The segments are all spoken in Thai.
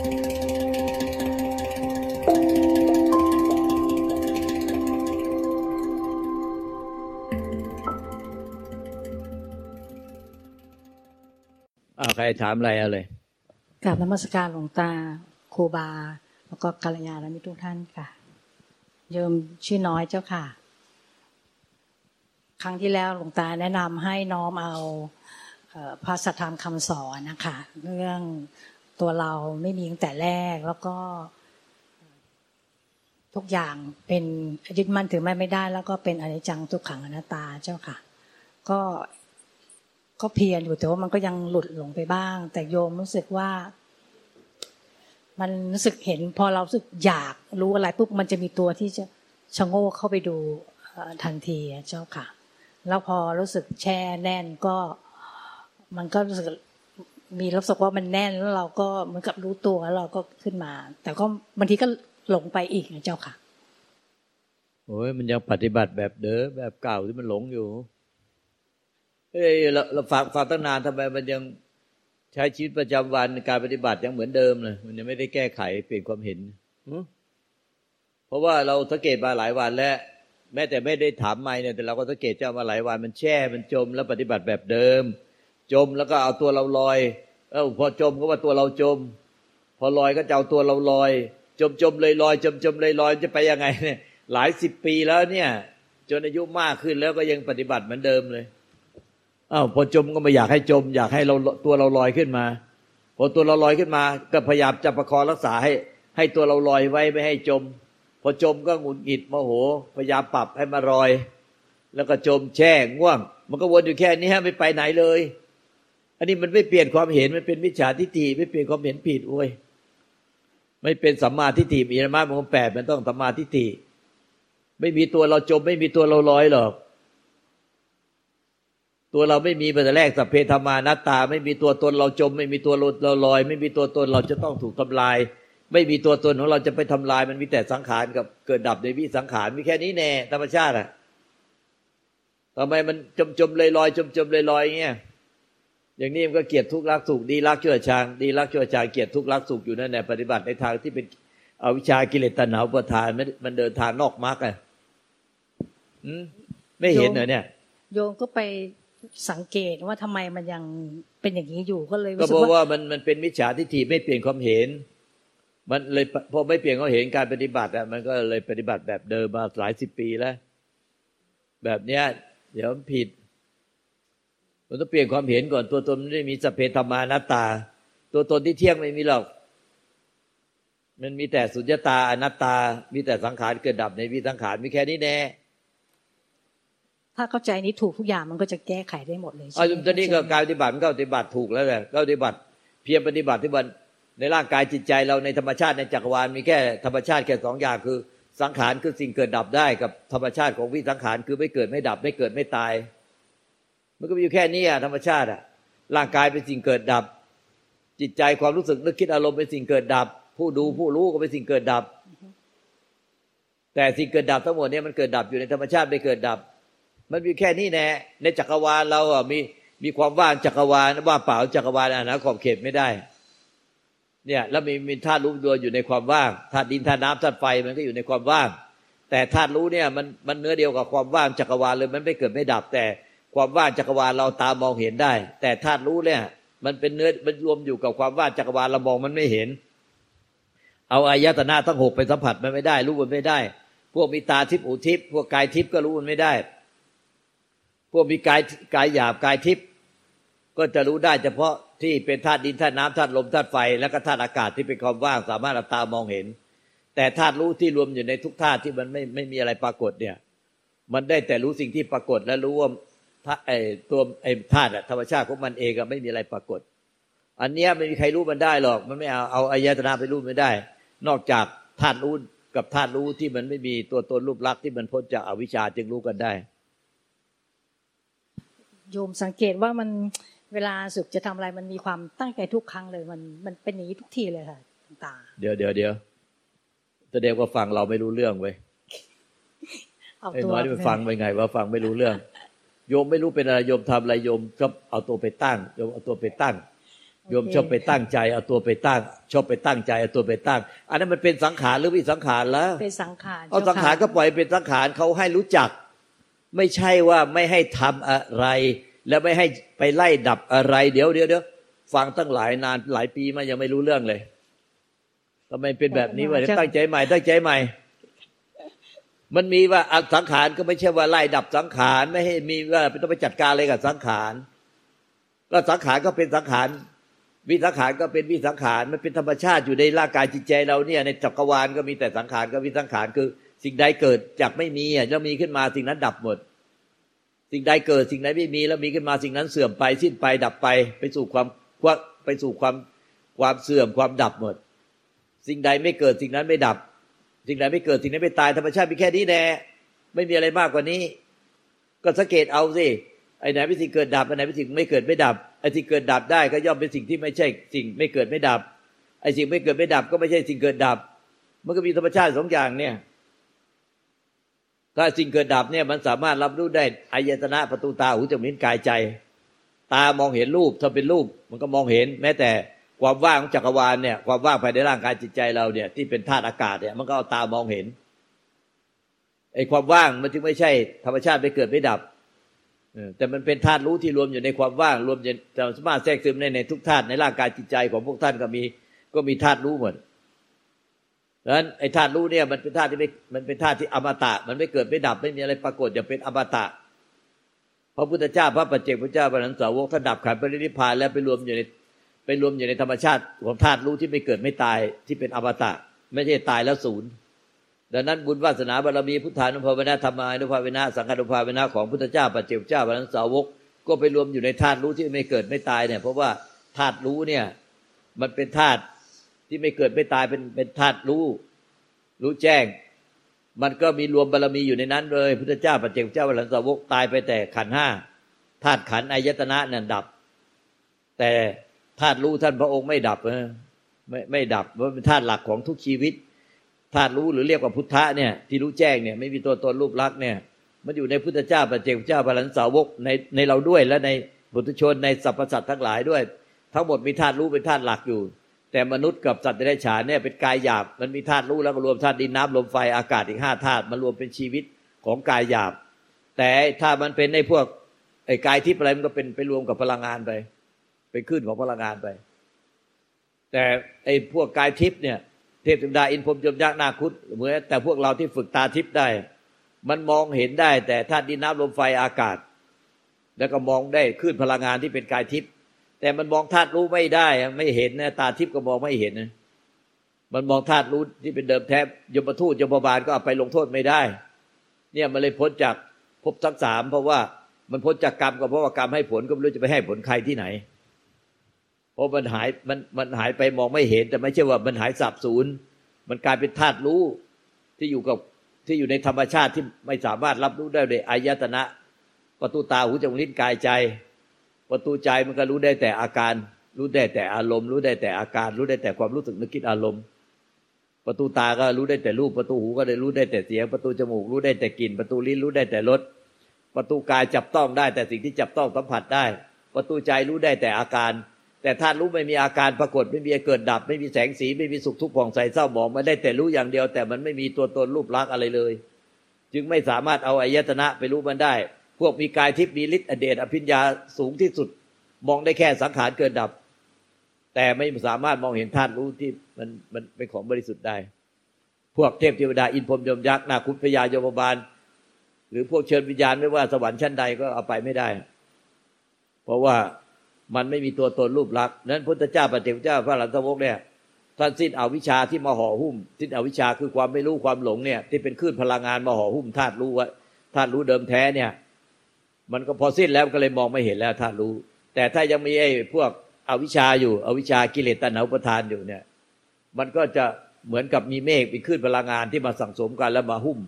อาใครถามอะไรอะไรกราบนมัสการหลวงตาครูบา แล้วก็กัลยาณมิตรทุกท่านค่ะโยมชื่อน้อยเจ้าค่ะ ครั้งที่แล้วหลวงตาแนะนำให้น้อมเอาพระสัทธรรมคำสอนนะคะ เรื่อง ตัวเราไม่มีตั้งแต่แรกแล้วก็ ทุกอย่างเป็นยึดมั่นถือมั่นไม่ได้ แล้วก็เป็นอนิจจังทุกขังอนัตตาเจ้าค่ะ ก็ก็เพียรอยู่แต่ว่ามันก็ยังหลุดหลงไปบ้าง แต่โยมรู้สึกว่า มันรู้สึกเห็น พอเราสึกอยากรู้อะไรปุ๊บมันจะมีตัวที่จะชะโงกเข้าไปดูทันทีเจ้าค่ะ แล้วพอรู้สึกแช่แน่นก็ มันก็รู้สึก มีรู้สึกว่ามันแน่นแล้วเราก็เหมือนกับรู้ตัวแล้วเราก็ขึ้นมา แต่ก็บางทีก็หลงไปอีกนะเจ้าค่ะโอ้ยมันยังปฏิบัติแบบเดิมแบบเก่าที่มันหลงอยู่เอ้ยเราเราฝากฝากตั้งนานทำไมมันยังใช้ชีวิตประจำวันการปฏิบัติยังเหมือนเดิมเลยมันยังไม่ได้แก้ไขเปลี่ยนความเห็นหึเพราะว่าเราสังเกตมาหลายวันแล้วแม้แต่ไม่ได้ถามไม่เนี่ยแต่เราก็สังเกตเจ้ามาหลายวันมันแช่มันจมแล้วปฏิบัติแบบเดิม จมแล้วก็เอาตัวเราลอยเออพอจมก็ว่าตัวเราจม พอลอยก็จะเอาตัวเราลอย จมจมเลยลอยจมจมเลยลอยจะไปยังไงเนี่ย หลายสิบปีแล้วเนี่ย จนอายุมากขึ้นแล้วก็ยังปฏิบัติเหมือนเดิมเลยอ้าวพอจมก็ไม่อยากให้จม อยากให้เราตัวเราลอยขึ้นมา พอตัวเราลอยขึ้นมา ก็พยายามจะประคองรักษาให้ ให้ตัวเราลอยไว้ไม่ให้จม พอจมก็หงุดหงิดโมโห พยายามปรับให้มาลอย แล้วก็จมแช่ง่วง มันก็วนอยู่แค่นี้ไม่ไปไหนเลย อันนี้มันไม่เปลี่ยนความเห็นมันเป็นวิชาทิฏฐิไม่เปลี่ยนความเห็นผิดโอ้ยไม่เป็นสัมมาทิฏฐิมีธรรมะมันแปดมันต้องสัมมาทิฏฐิไม่มีตัวเราจม ไม่มีตัวเราลอยหรอก ตัวเราไม่มีมาแต่แรกสัพเพธรรมานัตตา ไม่มีตัวตนเราจม ไม่มีตัวเราลอย ไม่มีตัวตนเราจะต้องถูกทำลาย ไม่มีตัวตนของเราจะไปทำลาย มันมีแต่สังขารกับเกิดดับในวิสังขารมีแค่นี้แน่ธรรมชาติอะทำไมมันจมจมลอยลอยจมจมลอยลอยอย่างเงี้ย อย่างนี้มันก็เกียรติทุกข์รักสุขดีรักชั่วชางดีรักชั่วชางเกียรติทุกข์รักสุขอยู่นั่นแหละปฏิบัติในทางที่เป็นเอาวิชากิเลสตัณหาอุปทานมันมันเดินทางนอกมรรคอะอืมไม่เห็นเหรอเนี่ย โยมก็ไปสังเกตว่าทำไมมันยังเป็นอย่างนี้อยู่ก็เลยก็รู้สึเพกราะว่าว่ามันมันเป็นมิจฉาทิฏฐิไม่เปลี่ยนความเห็น มันเลยพอไม่เปลี่ยนความเห็นการปฏิบัติอะมันก็เลยปฏิบัติแบบเดิมมาหลายสิบปีแล้ว แบบเนี้ย เดี๋ยวมันผิด มันต้องเปลี่ยนความเห็นก่อนตัวตนไม่ได้มีสพเพธรรมานัตตา ตัวตนที่เที่ยงไม่มีหรอก มันมีแต่สุญญตาอนัตตา มีแต่สังขารเกิดดับในวิสังขารมีแค่นี้แน่ถ้าเข้าใจนี้ถูกทุกอย่างมันก็จะแก้ไขได้หมดเลยใช่เอาไหมตอนนี้ก็การปฏิบัติมันก็ปฏิบัติถูกแล้วแหละก็ปฏิบัติเพียรปฏิบัติที่บันในร่างกายจิตใจเราในธรรมชาติในจักรวาลมีแค่ธรรมชาติแค่สองอย่างคือสังขารคือสิ่งเกิดดับได้กับธรรมชาติของวิสังขารคือไม่เกิดไม่ดับไม่เกิดไม่ตาย มันก็มีอยู่แค่นี้อะธรรมชาติอะร่างกายเป็นสิ่งเกิดดับ จิตใจความรู้สึกนึกคิดอารมณ์เป็นสิ่งเกิดดับ ผู้ดูผู้รู้ก็เป็นสิ่งเกิดดับ แต่สิ่งเกิดดับทั้งหมดเนี่ยมันเกิดดับอยู่ในธรรมชาติไม่เกิดดับ มันมีแค่นี้แน่ในจักรวาลเราอะมีมีความว่างจักรวาลว่างเปล่าจักรวาลอานะขอบเขตไม่ได้ เนี่ยแล้วมีมีธาตุรู้ตัวอยู่ในความว่างธาตุดินธาตุน้ำธาตุไฟมันก็อยู่ในความว่าง แต่ธาตุรู้เนี่ยมันมันเนื้อเดียวกับความว่างจักรวาลเลยมันไม่เกิดไม่ดับแต่ ความว่างจักรวาลเราตามองเห็นได้ แต่ธาตุรู้เนี่ย มันเป็นเนื้อมันรวมอยู่กับความว่างจักรวาลเรามองมันไม่เห็น เอาอายตนะทั้งหกไปสัมผัสมันไม่ได้ รู้มันไม่ได้ พวกมีตาทิพย์หูทิพย์พวกกายทิพย์ก็รู้มันไม่ได้ พวกมีกายกายหยาบกายทิพย์ก็จะรู้ได้เฉพาะที่เป็นธาตุดินธาตุน้ำธาตุลมธาตุไฟแล้วก็ธาตุอากาศที่เป็นความว่างสามารถเอาตามองเห็น แต่ธาตุรู้ที่รวมอยู่ในทุกธาตุที่มันไม่ไม่มีอะไรปรากฏเนี่ย มันได้แต่รู้สิ่งที่ปรากฏและรู้ว่า ไอ้ตัวไอ้ธาตุอะธรรมชาติของมันเองก็ไม่มีอะไรปรากฏ อันเนี้ยไม่มีใครรู้มันได้หรอก มันไม่เอาเอาอายตนะไปรู้ไม่ได้ นอกจากธาตุรู้กับธาตุรู้ที่มันไม่มีตัวตนรูปลักษณ์ที่มันพ้นจากอวิชชาจึงรู้กันได้ โยมสังเกตว่ามันเวลาสึกจะทำอะไรมันมีความตั้งใจทุกครั้งเลย มันมันเป็นอย่างนี้ทุกทีเลยค่ะหลวงตาเดี๋ยวเดี๋ยวเดี๋ยวแสดงว่าฟังเราไม่รู้เรื่องเว้ยเอาไอ้ตัวน้อยนี่มันฟังไปไงว่าฟังไม่รู้เรื่อง โยมไม่รู้เป็นอะไรโยมทำอะไรโยมก็เอาตัวไปตั้งโยมเอาตัวไปตั้งโยมชอบไปตั้งใจเอาตัวไปตั้ง ชอบไปตั้งใจเอาตัวไปตั้ง อันนั้นมันเป็นสังขารหรือวิสังขารแล้วเป็นสังขารเอาสังขารก็ปล่อยเป็นสังขารเขาให้รู้จัก ไม่ใช่ว่าไม่ให้ทำอะไร แล้วไม่ให้ไปไล่ดับอะไร เดี๋ยวเดี๋ยวเดี๋ยวฟังตั้งหลายนานหลายปีมายังไม่รู้เรื่องเลยทำไมเป็นแบบนี้วะเดี๋ยวตั้งใจใหม่ตั้งใจใหม่ มันมีว่าสังขารก็ไม่ใช่ว่าไล่ดับสังขารไม่ให้มีว่าต้องไปจัดการอะไรกับสังขารก็สังขารก็เป็นสังขารวิสังขารก็เป็นวิสังขารมันเป็นธรรมชาติอยู่ในร่างกายจิตใจเราเนี่ยในจักรวาลก็มีแต่สังขารกับวิสังขารคือ สิ่งใดเกิดจากไม่มีอะแล้วมีขึ้นมาสิ่งนั้นดับหมด สิ่งใดเกิดสิ่งใดไม่มีแล้วมีขึ้นมาสิ่งนั้นเสื่อมไปสิ้นไปดับไป ไปสู่ความไปสู่ความความเสื่อมความดับหมด สิ่งใดไม่เกิดสิ่งนั้นไม่ดับ สิ่งใดไม่เกิดสิ่งนั้นไม่ตายธรรมชาติมีแค่นี้แน่ไม่มีอะไรมากกว่านี้ ก็สังเกตเอาสิไอ้ไหนเป็นสิ่งเกิดดับไอ้ไหนเป็นสิ่งไม่เกิดไม่ดับไอ้สิ่งเกิดดับได้ก็ย่อมเป็นสิ่งที่ไม่ใช่สิ่งไม่เกิดไม่ดับ ไอ้สิ่งไม่เกิดไม่ดับ ก็ไม่ใช่สิ่งเกิดดับ มันก็มีธรรมชาติสองอย่างเนี่ย ถ้าสิ่งเกิดดับเนี่ยมันสามารถรับรู้ได้อายตนะประตูตาหูจมูกลิ้นกายใจ ตามองเห็นรูปถ้าเป็นรูป มันก็มองเห็น แม้แต่ ความว่างของจักรวาลเนี่ยความว่างภายในร่างกายจิตใจเราเนี่ย ที่เป็นธาตุอากาศเนี่ย มันก็เอาตามองเห็นไอ้ความว่างมันจึงไม่ใช่ ธรรมชาติไม่เกิดไม่ดับแต่มันเป็นธาตุรู้ที่รวมอยู่ในความว่าง รวมอยู่สามารถแทรกซึมในในทุกธาตุในร่างกายจิตใจของพวกท่านก็มี ก็มีธาตุรู้หมดดังนั้นไอ้ธาตุรู้เนี่ยมันเป็นธาตุที่ไม่มันเป็นธาตุที่อมตะ มันไม่เกิดไม่ดับไม่มีอะไรปรากฏอย่างเป็นอมตะพระพุทธเจ้าพระปัจเจกพุทธเจ้าพระนันสาวกท่านดับขันธ์ปรินิพพานแล้วไปรวมอยู่ใน ไปรวมอยู่ในธรรมชาติของธาตุรู้ที่ไม่เกิดไม่ตายที่เป็นอมตะ ไม่ใช่ตายแล้วศูนย์ดังนั้นบุญวาสนาบารมีพุทธานุภาเวนะธรรมานุภาเวนะสังฆานุภาเวนะของพุทธเจ้าปัจเจกเจ้าพระนันสาวก ก็ไปรวมอยู่ในธาตุรู้ที่ไม่เกิดไม่ตายเนี่ยเพราะว่าธาตุรู้เนี่ย มันเป็นธาตุที่ไม่เกิดไม่ตายเป็นเป็นธาตุรู้รู้แจ้ง มันก็มีรวมบารมีอยู่ในนั้นเลย พุทธเจ้าปัจเจกเจ้าพระนันสาวกตายไปแต่ขันห้าธาตุขันอายตนะเนี่ยดับ แต่ ธาตุรู้ท่านพระองค์ไม่ดับไม่ไม่ดับเพราะเป็นธาตุหลักของทุกชีวิตธาตุรู้หรือเรียกว่าพุทธะเนี่ยที่รู้แจ้งเนี่ยไม่มีตัวตนรูปลักษณ์เนี่ย มันอยู่ในพุทธเจ้าปัจเจกเจ้าพลันสาวกในในเราด้วยและในบุตรชนในสรรพสัตว์ทั้งหลายด้วย ทั้งหมดมีธาตุรู้เป็นธาตุหลักอยู่ แต่มนุษย์กับสัตว์เดรัจฉานเนี่ยเป็นกายหยาบ มันมีธาตุรู้แล้วก็รวมธาตุดินน้ำลมไฟอากาศอีกห้าธาตุมารวมเป็นชีวิตของกายหยาบ แต่ถ้ามันเป็นในพวกไอ้กายทิพย์อะไรมันก็เป็นไปรวมกับพลังงานไป เป็นขึ้นของพลังงานไป แต่ไอ้พวกกายทิพย์เนี่ย เทพธิดาอินพรมยมยักษ์นาคุดเหมือนแต่พวกเราที่ฝึกตาทิพย์ได้ มันมองเห็นได้ แต่ธาตุดินน้ำลมไฟอากาศ แล้วก็มองได้ขึ้นพลังงานที่เป็นกายทิพย์แต่มันมองธาตุรู้ไม่ได้ ไม่เห็นนะตาทิพย์ก็มองไม่เห็นนะมันมองธาตุรู้ที่เป็นเดิมแท้ยมทูตยมบาลก็เอาไปลงโทษไม่ได้ เนี่ยมันเลยพ้นจากภพทั้งสามเพราะว่ามันพ้นจากกรรมก็เพราะว่ากรรมให้ผลก็ไม่รู้จะไปให้ผลใครที่ไหน ราะมันหายมันมันหายไปมองไม่เห็น แต่ไม่ใช่ว่ามันหายสับสูญมันกลายเป็นธาตุรู้ที่อยู่กับที่อยู่ในธรรมชาติที่ไม่สามารถรับรู้ได้เลยอายตนะ ประตูตาหูจมูกลิ้นกายใจ ประตูใจมันก็รู้ได้แต่อาการ รู้ได้แต่อารมณ์ รู้ได้แต่อาการ รู้ได้แต่ความรู้สึกนึกคิดอารมณ์ ประตูตาก็รู้ได้แต่รูปประตูหูก็ได้รู้ได้แต่เสียง ประตูจมูกรู้ได้แต่กลิ่น ประตูลิ้นรู้ได้แต่รสประตูกายจับต้องได้แต่สิ่งที่จับต้องสัมผัสได้ ประตูใจรู้ได้แต่อาการ แต่ธาตุรู้ไม่มีอาการปรากฏไม่มีเกิดดับ ไม่มีแสงสีไม่มีสุขทุกข์ผ่องใสเศร้าหมองมันได้แต่รู้อย่างเดียว แต่มันไม่มีตัวตนรูปลักษณ์อะไรเลย จึงไม่สามารถเอาอายตนะไปรู้มันได้ พวกมีกายทิพย์มีฤทธิ์อเดชอภิญญาสูงที่สุด มองได้แค่สังขารเกิดดับ แต่ไม่สามารถมองเห็นธาตุรู้ที่มันมันเป็นของบริสุทธิ์ได้ พวกเทพเทวดาอินพรมยมยักษ์นาคุพยายมบาล หรือพวกเชิญวิญญาณไม่ว่าสวรรค์ชั้นใดก็เอาไปไม่ได้ เพราะว่า มันไม่มีตัวตนรูปลักษณ์นั้นพุทธเจ้าปฏิเจ้าพระหลันสวกเนี่ยท่านสิ้นอวิชชาที่มาห่อหุ้ม สิ้นอวิชชาคือความไม่รู้ความหลงเนี่ยที่เป็นคลื่นพลังงานมาห่อหุ้มธาตุรู้ว่าธาตุรู้เดิมแท้เนี่ย มันก็พอสิ้นแล้วก็เลยมองไม่เห็นแล้วธาตุรู้ แต่ถ้ายังมีไอ้พวกอวิชชาอยู่อวิชชากิเลสตัณหาอุปทานอยู่เนี่ย มันก็จะเหมือนกับมีเมฆเป็นคลื่นพลังงานที่มาสั่งสมกันแล้วมาหุ้ม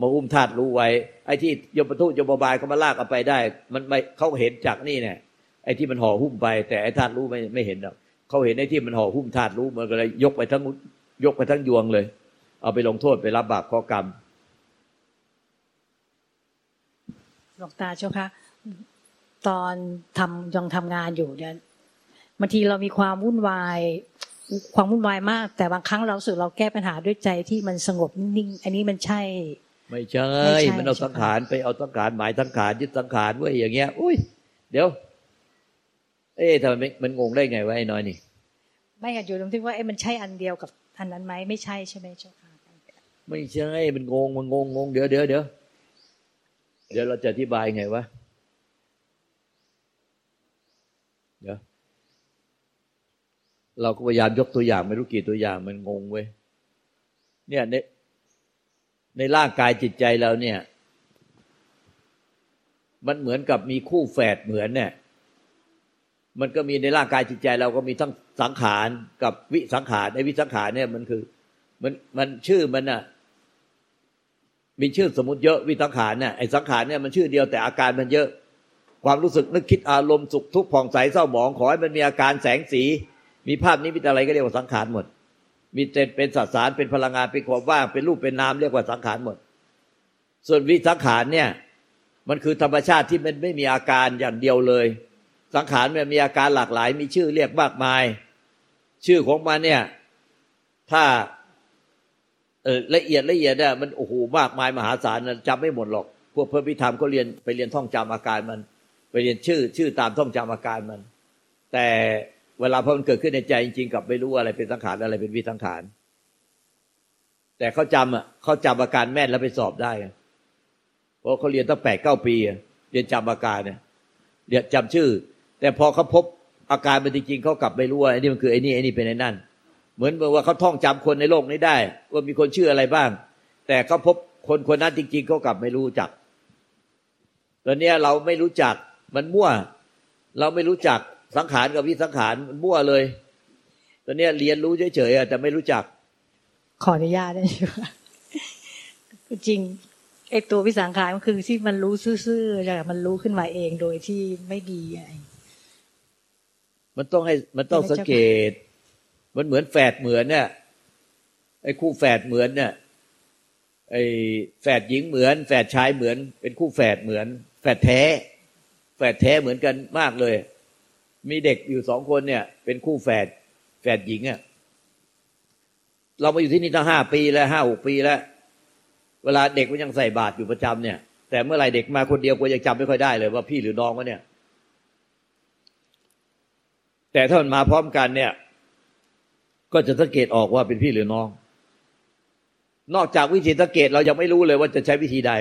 มาหุ้มธาตุรู้ไว้ ไอ้ที่ยมปทูตยมบายเขามาลากเอาไปได้ มันไม่เขาเห็นจากนี่เนี่ย ไอ้ที่มันห่อหุ้มไป แต่ไอ้ธาตุรู้ไม่ไม่เห็นหรอกเขาเห็นไอ้ที่มันห่อหุ้มธาตุรู้มันก็เลยยกไปทั้งยกไปทั้งยวงเลย เอาไปลงโทษไปรับบาปข้อกรรมหลวงตาเจ้าคะตอนทำยังทำงานอยู่เนี่ยบางทีเรามีความวุ่นวาย ความวุ่นวายมาก แต่บางครั้งเรารู้สึกเราแก้ปัญหาด้วยใจที่มันสงบนิ่งๆอันนี้มันใช่ไม่ใช่ ไม่ใช่ มันเอาสังขารไปเอาสังขารหมายสังขารยึดสังขารไว้อย่างเงี้ย อุ้ยเดี๋ยว เอ๊ะทำไมมันมันงงได้ไงวะไอ้น้อยนี่ ไม่ค่ะอยู่ตรงที่ว่าเอ๊ะมันใช่อันเดียวกับอันนั้นไหมไม่ใช่ใช่ไหมเจ้าค่ะไม่ใช่มันงงมันงงงงเดี๋ยวเดี๋ยวเดี๋ยวเดี๋ยวเราจะอธิบายไงวะเดี๋ยวเราก็พยายามยกตัวอย่างไม่รู้กี่ตัวอย่างมันงงเว้ยเนี่ยในในร่างกายจิตใจเราเนี่ย มันเหมือนกับมีคู่แฝดเหมือนเนี่ย มันก็มีในร่างกายจิตใจเราก็มีทั้งสังขารกับวิสังขารในวิสังขารเนี่ยมันคือมันมันชื่อมันน่ะมีชื่อสมมติเยอะวิสังขารเนี่ยไอ้สังขารเนี่ยมันชื่อเดียวแต่อาการมันเยอะ ความรู้สึกนึกคิดอารมณ์สุขทุกข์ผ่องใสเศร้าหมองขอให้มันมีอาการแสงสี มีภาพนี้มีอะไรก็เรียกว่าสังขารหมด มีเป็นเป็นสสารเป็นพลังงานเป็นความว่างเป็นรูปเป็นนามเรียกว่าสังขารหมด ส่วนวิสังขารเนี่ย มันคือธรรมชาติที่มันไม่มีอาการอย่างเดียวเลย สังขารมันมีอาการหลากหลาย มีชื่อเรียกมากมาย ชื่อของมันเนี่ย ถ้าเออละเอียดละเอียดเนี่ยมันโอ้โหมากมายมหาศาลนะจำไม่หมดหรอก พวกเพิ่มพิธรรมก็เรียนไปเรียนท่องจำอาการมัน ไปเรียนชื่อ ชื่อตามท่องจำอาการมัน แต่เวลาพอมันเกิดขึ้นในใจจริงๆกับไม่รู้อะไรเป็นสังขารอะไรเป็นวิสังขารแต่เขาจำอะเขาจำอาการแม่นแล้วไปสอบได้เพราะเขาเรียนตั้งแปดเก้าปีเรียนจำอาการเนี่ยเรียนจำชื่อ แต่พอเขาพบอาการมันจริงๆเขากลับไม่รู้ว่าไอ้นี่มันคือไอ้นี่ไอ้นี่เป็นไอ้นั่น เหมือนว่าเขาท่องจำคนในโลกนี้ได้ ว่ามีคนชื่ออะไรบ้าง แต่เขาพบคนคนนั้นจริงๆเขากลับไม่รู้จักตอนนี้ยเราไม่รู้จักมันมั่ว เราไม่รู้จักสังขารกับวิสังขารมันมั่วเลย ตอนนี้ยเรียนรู้เฉยๆแต่ไม่รู้จัก ขออนุญาตได้ไหมคะจริงไอตัววิสังขารมันคือที่มันรู้ซื่อๆแต่มันรู้ขึ้นมาเองโดยที่ไม่ดีอะไร มันต้องให้มันต้องสังเกต มันเหมือนแฝดเหมือนเนี่ยไอ้คู่แฝดเหมือนเนี่ยไอ้แฝดหญิงเหมือน แฝดชายเหมือน เป็นคู่แฝดเหมือน แฝดแท้ แฝดแท้เหมือนกันมากเลย มีเด็กอยู่สองคนเนี่ย เป็นคู่แฝดแฝดหญิงอะเรามาอยู่ที่นี่ตั้งห้าปีแล้วห้าหกปีแล้ว เวลาเด็กมันยังใส่บาตรอยู่ประจำเนี่ย แต่เมื่อไหร่เด็กมาคนเดียวก็ยังจำไม่ค่อยได้เลยว่าพี่หรือน้องวะเนี่ย แต่ถ้ามันมาพร้อมกันเนี่ย ก็จะสังเกตออกว่าเป็นพี่หรือน้อง นอกจากวิธีสังเกตเรายังไม่รู้เลยว่าจะใช้วิธีใด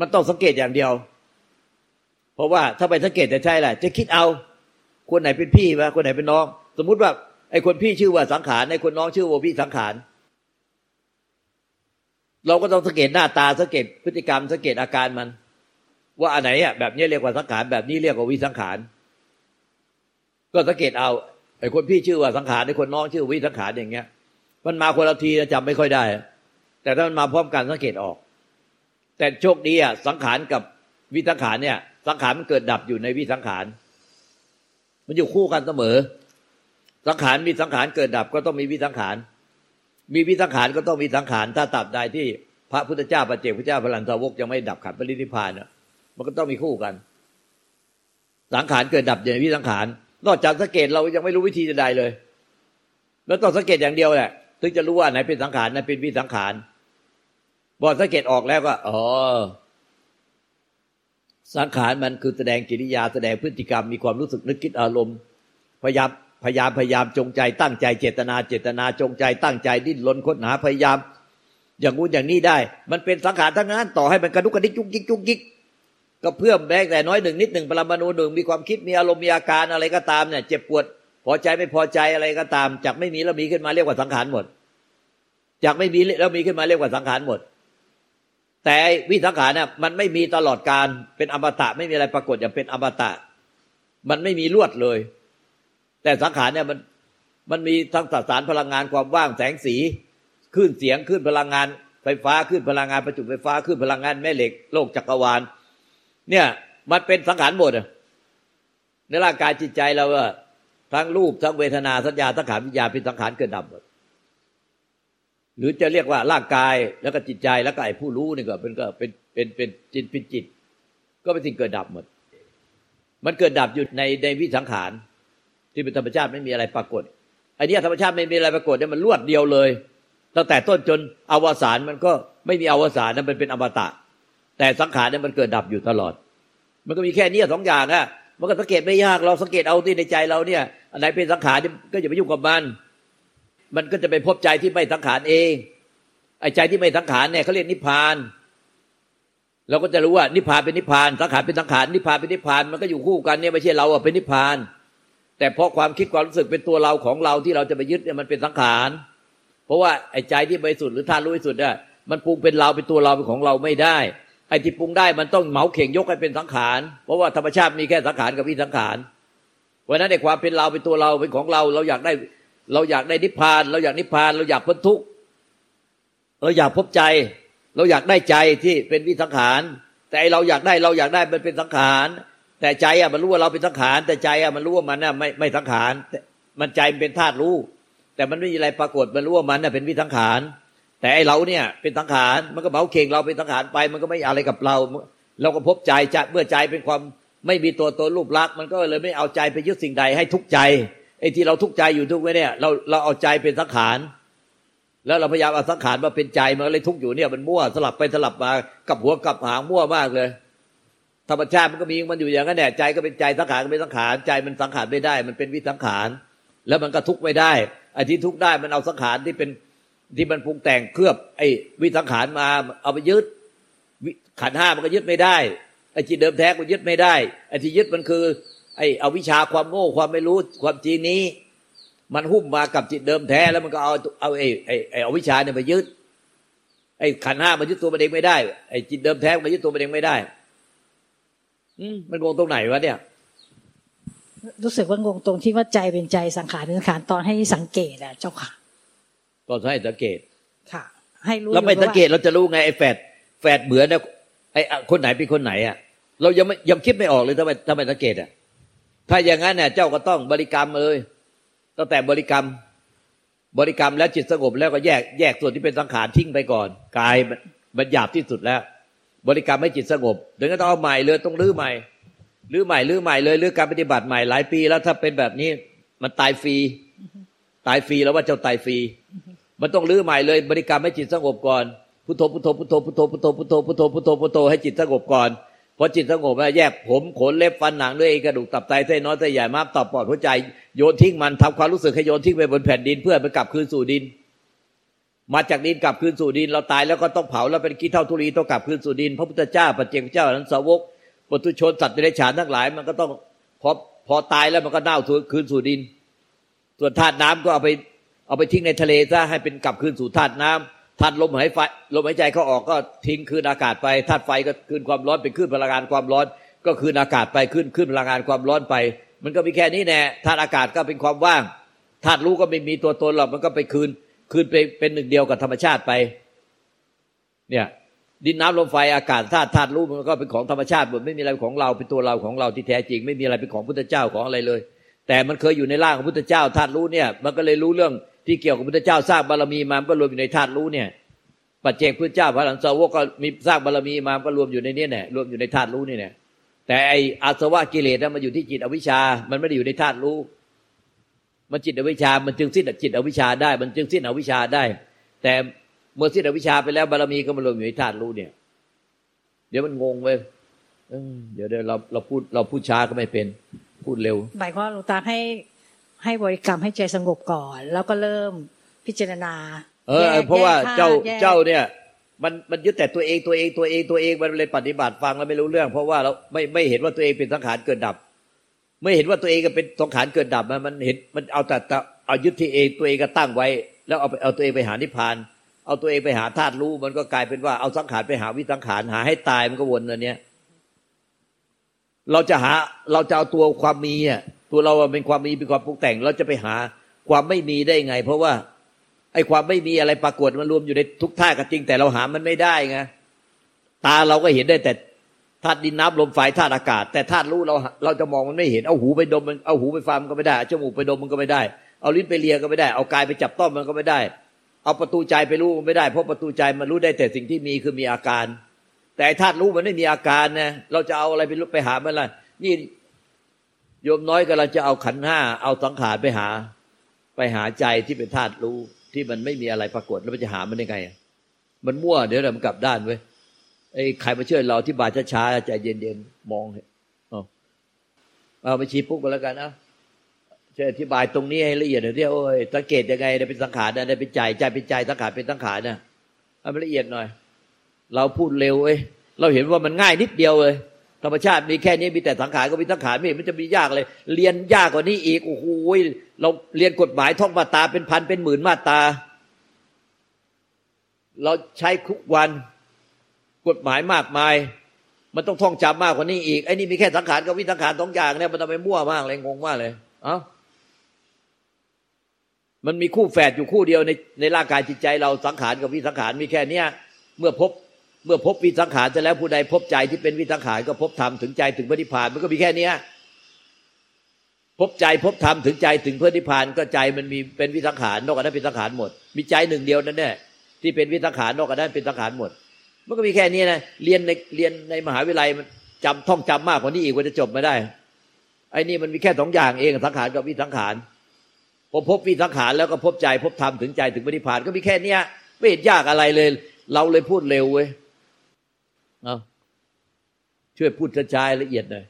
มันต้องสังเกตอย่างเดียว เพราะว่าถ้าไปสังเกตจะใช่แหละจะคิดเอา คนไหนเป็นพี่วะคนไหนเป็นน้อง สมมุติว่าไอ้คนพี่ชื่อว่าสังขารไอ้คนน้องชื่อว่าพี่สังขารเราก็ต้องสังเกตหน้าตาสังเกตพฤติกรรมสังเกตอาการมัน ว่าอันไหนอะแบบนี้เรียกว่าสังขารแบบนี้เรียกว่าวิสังขาร ก็สังเกตเอาไอ้คนพี่ชื่อว่าสังขารไอ้คนน้องชื่อวิสังขารอย่างเงี้ย มันมาคนละทีจำไม่ค่อยได้ แต่ถ้ามันมาพร้อมกันสังเกตออก แต่โชคดีอะสังขารกับวิสังขารเนี่ย สังขารมันเกิดดับอยู่ในวิสังขาร มันอยู่คู่กันเสมอ สังขารมีสังขารเกิดดับก็ต้องมีวิสังขาร มีวิสังขารก็ต้องมีสังขารถ้าตับใดที่พระพุทธเจ้าปัจเจกพระเจ้าพระลันสาวกยังไม่ดับขัดปรินิพพานอะมันก็ต้องมีคู่กัน สังขารเกิดดับอยู่ในวิสังขาร นอกจากสังเกตเรายังไม่รู้วิธีจะใดเลย แล้วต้องสังเกตอย่างเดียวแหละ ถึงจะรู้ว่าไหนเป็นสังขารไหนเป็นวิสังขารพอสังเกตออกแล้วก็อ๋อสังขารมันคือแสดงกิริยาแสดงพฤติกรรมมีความรู้สึกนึกคิดอารมณ์พยายามพยายามพยายามจงใจ ตั้งใจเจตนาเจตนาจงใจ ตั้งใจดิ้นรนค้นหาพยายาม อย่างงู้นอย่างนี้ได้ มันเป็นสังขารทั้งนั้น ต่อให้มันกระดุกกระดิกจุกจิกจุกจิก ก็เพื่อมแม้แต่น้อยหนึ่งนิดหนึ่งปรมาณูหนึ่งมีความคิดมีอารมณ์มีอาการอะไรก็ตามเนี่ย เจ็บปวด พอใจไม่พอใจอะไรก็ตาม จากไม่มีแล้วมีขึ้นมาเรียกว่าสังขารหมด จากไม่มีแล้วมีขึ้นมาเรียกว่าสังขารหมด แต่วิสังขารเนี่ยมันไม่มีตลอดการเป็นอมตะไม่มีอะไรปรากฏอย่างเป็นอมตะ มันไม่มีลวดเลย แต่สังขารเนี่ยมันมันมีทั้งสสารพลังงานความว่างแสงสีคลื่นเสียงคลื่นพลังงานไฟฟ้าคลื่นพลังงานประจุไฟฟ้าคลื่นพลังงานแม่เหล็กโลกจักรวาล เนี่ย มันเป็นสังขารหมดในร่างกายจิตใจเราอะทั้งรูปทั้งเวทนาสัญญาสังขารวิญญาณเป็นสังขารเกิดดับหมดหรือจะเรียกว่าร่างกายแล้วก็จิตใจแล้วก็ไอ้ผู้รู้นี่ก็เป็นก็เป็นเป็นเป็นจิตเป็นจิต ก็เป็นสิ่งเกิดดับหมด มันเกิดดับอยู่ในในวิสังขาร ที่เป็นธรรมชาติไม่มีอะไรปรากฏไอ้นี้ธรรมชาติไม่มีอะไรปรากฏเนี่ยมันรวดเดียวเลยตั้งแต่ต้นจนอวสานมันก็ไม่มีอวสานนั้นมันเป็นอมตะ แต่สังขารเนี่ยมันเกิดดับอยู่ตลอด มันก็มีแค่นี้สองอย่างอะมันก็สังเกตไม่ยากเราสังเกตเอาที่ในใจเราเนี่ยอันไหนเป็นสังขารก็อย่าไปยุ่งกับมัน มันก็จะไปพบใจที่ไม่สังขารเองไอ้ใจที่ไม่สังขารเนี่ยเขาเรียกนิพพานเราก็จะรู้ว่านิพพานเป็นนิพพานสังขารเป็นสังขารนิพพานเป็นนิพพานมันก็อยู่คู่กันเนี่ยไม่ใช่เราอะเป็นนิพพาน แต่เพราะความคิดความรู้สึกเป็นตัวเราของเราที่เราจะไปยึดเนี่ยมันเป็นสังขาร เพราะว่าไอ้ใจที่บริสุทธิ์หรือท่านรู้สุทธิ์เนี่ยมันปรุงเป็นเราเป็นตัวเราเป็นของเราไม่ได้ ไอ้ที่ปรุงได้มันต้องเหมาเข่งยกให้เป็นสังขาร เพราะว่าธรรมชาติมีแค่สังขารกับวิสังขารเพราะนั้นในความเป็นเราเป็นตัวเราเป็นของเรา เราอยากได้เราอยากได้นิพพาน เราอยากนิพพาน เราอยากพ้นทุกข์เราอยากพบใจ เราอยากได้ใจที่เป็นวิสังขาร แต่เราอยากได้เราอยากได้มันเป็นสังขาร แต่ใจอะมันรู้ว่าเราเป็นสังขาร แต่ใจอะมันรู้ว่ามันน่ะไม่ไม่สังขารมันใจมันเป็นธาตุรู้ แต่มันไม่มีอะไรปรากฏมันรู้ว่ามันน่ะเป็นวิสังขาร แต่ไอเราเนี่ยเป็นสังขารมันก็เมาเข่งเราเป็นสังขารไป มันก็ไม่อะไรกับเรา เราก็พบใจจะเมื่อใจเป็นความไม่มีตัวตนรูปลักษณ์มันก็เลยไม่เอาใจไปยึดสิ่งใดให้ทุกข์ใจไอ้ที่เราทุกข์ใจอยู่ทุกไว้เนี่ยเราเราเอาใจเป็นสังขารแล้วเราพยายามเอาสังขารมาเป็นใจมันเลยทุกข์อยู่เนี่ยมันมั่วสลับไปสลับมากับหัวกับหางมั่วมากเลยธรรมชาติมันก็มีมันอยู่อย่างนั้นแหละใจก็เป็นใจสังขารก็เป็นสังขารใจมันสังขารไม่ได้ มันเป็นวิสังขารแล้วมันก็ทุกข์ไม่ได้ไอ้ที่ทุกข์ได้มันเอาสังขารที่เป็น ที่มันปรุงแต่งเคลือบ ไอ้วิสังขารมา เอาไปยึดขันห้ามันก็ยึดไม่ได้ไอ้จิตเดิมแท้ก็ยึดไม่ได้ไอ้ที่ยึดมันคือ ไอ้เอาวิชาความโง่ความไม่รู้ความจริงนี้ มันหุ้มมากับจิตเดิมแท้แล้วมันก็เอาเอาไอ้ไอ้ไอ้เอาวิชาเนี่ยไปยึด ไอ้ขันห้ามันยึดตัวมันเองไม่ได้ไอ้จิตเดิมแท้มันยึดตัวมันเองไม่ได้ อืมมันงงตรงไหนวะเนี่ย รู้สึกว่างงตรงที่ว่าใจเป็นใจสังขารเป็นสังขารตอนให้สังเกตอะเจ้าค่ะ ตอนให้สังเกต ค่ะ ให้รู้เราไม่อยู่สังเกตเราจะรู้ไงไอ้แฝดแฝดเหมือนเนี่ยไอ้คนไหนเป็นคนไหนอะ เรายังไม่ยังคิดไม่ออกเลยทำไมทำไมสังเกตอะ ถ้าอย่างนั้นเนี่ยเจ้าก็ต้องบริกรรมเลยตั้งแต่บริกรรม บริกรรมแล้วจิตสงบแล้วก็แยกแยกส่วนที่เป็นสังขารทิ้งไปก่อนกายมันหยาบที่สุดแล้ว บริกรรมให้จิตสงบถึงก็ต้องเอาใหม่เลยต้องรื้อใหม่รื้อใหม่รื้อใหม่เลยรื้อการปฏิบัติใหม่หลายปี แล้วถ้าเป็นแบบนี้มันตายฟรีตายฟรีแล้วว่าเจ้าตายฟรี มันต้องรื้อใหม่เลย บริกรรมให้จิตสงบก่อนพุทโธพุทโธพุทโธพุทโธพุทโธพุทโธพุทโธพุทโธพุทโธให้จิตสงบก่อนพอจิตสงบแล้วแยกผมขนเล็บฟันหนังด้วยกระดูกตับไตเส้นน้อยเส้นใหญ่ม้ามตับปอดหัวใจโยนทิ้งมันทำความรู้สึกให้โยนทิ้งไปบนแผ่นดินเพื่อไปกลับคืนสู่ดิน มาจากดินกลับคืนสู่ดิน เราตายแล้วก็ต้องเผาแล้วเป็นกี้เท่าทุลีต้องกลับคืนสู่ดิน พระพุทธเจ้าปัจเจกเจ้านั้นสาวกปุถุชนสัตว์ในฉานทั้งหลาย มันก็ต้องพอพอตายแล้วมันก็เน่าคืนสู่ดิน ส่วนธาตุน้ำก็เอาไป เอาไปทิ้งในทะเลซะให้เป็นกลับคืนสู่ธาตุน้ำธาตุลมหายไฟลมหายใจเขาออกก็ทิ้งคืนอากาศไปธาตุไฟก็คืนความร้อนเป็นคืนพลังงานความร้อน ก็คืนอากาศไปขึ้นขึ้นพลังงานความร้อนไป มันก็มีแค่นี้แน่ธาตุอากาศก็เป็นความว่างธาตุรู้ก็ไม่มีตัวตนหรอกมันก็ไปคืนคืนไปเป็นหนึ่งเดียวกับธรรมชาติไป เนี่ยดินน้ำลมไฟอากาศธาตุธาตุรู้มันก็เป็นของธรรมชาติหมดไม่มีอะไรของเราเป็นตัวเราของเราที่แท้จริง ไม่มีอะไรเป็นของพุทธเจ้าของอะไรเลย แต่มันเคยอยู่ในร่างของพุทธเจ้าธาตุรู้เนี่ย มันก็เลยรู้เรื่อง ที่เกี่ยวกับพุทธเจ้าสร้างบารมีมามันก็รวมอยู่ในธาตุรู้เนี่ยปัจเจกพุทธเจ้าพระหลังสาวกก็มีสร้างบารมีมามันก็รวมอยู่ในนี้แน่รวมอยู่ในธาตุรู้นี่แน่แต่ไออาสวะกิเลสนั้นมันอยู่ที่จิตอวิชา มันไม่ได้อยู่ในธาตุรู้ มันจิตอวิชา มันจึงสิ้นจิตอวิชาได้ มันจึงสิ้นอวิชาได้ แต่เมื่อสิ้นอวิชาไปแล้วบารมีก็มารวมอยู่ในธาตุรู้เนี่ย เดี๋ยวมันงงเว้ยเดี๋ยวเดี๋ยวเราเราพูดเราพูดช้าก็ไม่เป็น พูดเร็วหมายความว่าหลวงตาให้ ให้บริกรรมให้ใจสงบก่อน แล้วก็เริ่มพิจารณา เออแยกเพราะว่าแยกเจ้าแยกเจ้าเนี่ย มันมันยึดแต่ตัวเองตัวเองตัวเองตัวเองมันเลยปฏิบัติฟังแล้วไม่รู้เรื่อง เพราะว่าเราไม่ไม่เห็นว่าตัวเองเป็นสังขารเกิดดับ ไม่เห็นว่าตัวเองก็เป็นสังขารเกิดดับมันมันเห็นมันเอาแต่แต่เอายึดที่เองตัวเองก็ตั้งไว้ แล้วเอาไปเอาตัวเองไปหานิพพาน เอาตัวเองไปหาธาตุรู้มันก็กลายเป็นว่าเอาสังขารไปหาวิสังขารหาให้ตายมันก็วนอันเนี้ยเราจะหาเราจะเอาตัวความมีอะ ตัวเราเป็นความมีเป็นความปรุงแต่ง เราจะไปหาความไม่มีได้ไง เพราะว่าไอ้ความไม่มีอะไรปรากฏมันรวมอยู่ในทุกท่าก็จริง แต่เราหามันไม่ได้ไงตาเราก็เห็นได้แต่ธาตุดินน้ำลมไฟธาตุอากาศ แต่ธาตุรู้เราเราจะมองมันไม่เห็นเอาหูไปดมมันเอาหูไปฟังมันก็ไม่ได้จมูกไปดมมันก็ไม่ได้ เอาลิ้นไปเลียก็ไม่ได้ เอากายไปจับต้องมันก็ไม่ได้ เอาประตูใจไปรู้มันไม่ได้ เพราะประตูใจมันรู้ได้แต่สิ่งที่มีคือมีอาการ แต่ธาตุรู้มันไม่มีอาการนะเราจะเอาอะไรไปไปหามันล่ะนี่ โยมน้อยกำลังจะเอาขันห้าเอาสังขารไปหา ไปหาใจที่เป็นธาตุรู้ที่มันไม่มีอะไรปรากฏแล้วมันจะหามันได้ไง มันมั่วเดี๋ยวมันกลับด้านเว้ยไอ้ใครมาช่วยเราที่บาดช้าๆใจเย็นๆมองเถอะเอาเอาไปชี้ปุ๊บกไปแล้วกันเอาช่วยอธิบายตรงนี้ให้ละเอียดหน่อยที่โอ้ยสังเกตยังไงเนี่ยเป็นสังขารนะเนี่ยเป็นใจใจเป็นใจสังขารเป็นสังขารนะเอามันละเอียดหน่อย เราพูดเร็วเว้ยเราเห็นว่ามันง่ายนิดเดียวเลย ธรรมชาติมีแค่นี้มีแต่สังขารก็มีสังขารไม่มันจะมียากเลย เรียนยากกว่านี้อีกโอ้โหเราเรียนกฎหมายท่องมาตาเป็นพันเป็นหมื่นมาตา เราใช้ทุกวันกฎหมายมากมาย มันต้องท่องจำมากกว่านี้อีกไอ้นี่มีแค่สังขารกับวิสังขารสองอย่างเนี่ยมันทำไมมั่วมากเลยงงมากเลย เอ้ามันมีคู่แฝดอยู่คู่เดียวในในร่างกายจิตใจเราสังขารกับวิสังขารมีแค่เนี้ยเมื่อพบ เมื่อพบวิสังขารจะแล้วผู้ใดพบใจที่เป็นวิสังขารก็พบธรรมถึงใจถึงพระนิพพานมันก็มีแค่เนี้ยพบใจพบธรรมถึงใจถึงพระนิพพานก็ใจมันมีเป็นวิสังขารนอกจากนั้นเป็นสังขารหมด มีใจหนึ่งเดียวนั่นแน่ที่เป็นวิสังขารนอกจากนั้นเป็นสังขารหมด มันก็มีแค่นี้นะเรียนในเรียนในมหาวิทยาลัยมันจำท่องจำมากกว่านี้อีกกว่าจะจบไม่ได้ไอ้นี่มันมีแค่สองอย่างเองสังขารกับวิสังขารพอพบวิสังขารแล้วก็พบใจพบธรรมถึงใจถึงพระนิพพานก็มีแค่เนี้ยไม่เห็นยากอะไรเลย เราเลยพูดเร็วเว้ย เอาช่วยพูดกระจายละเอียดหน่อย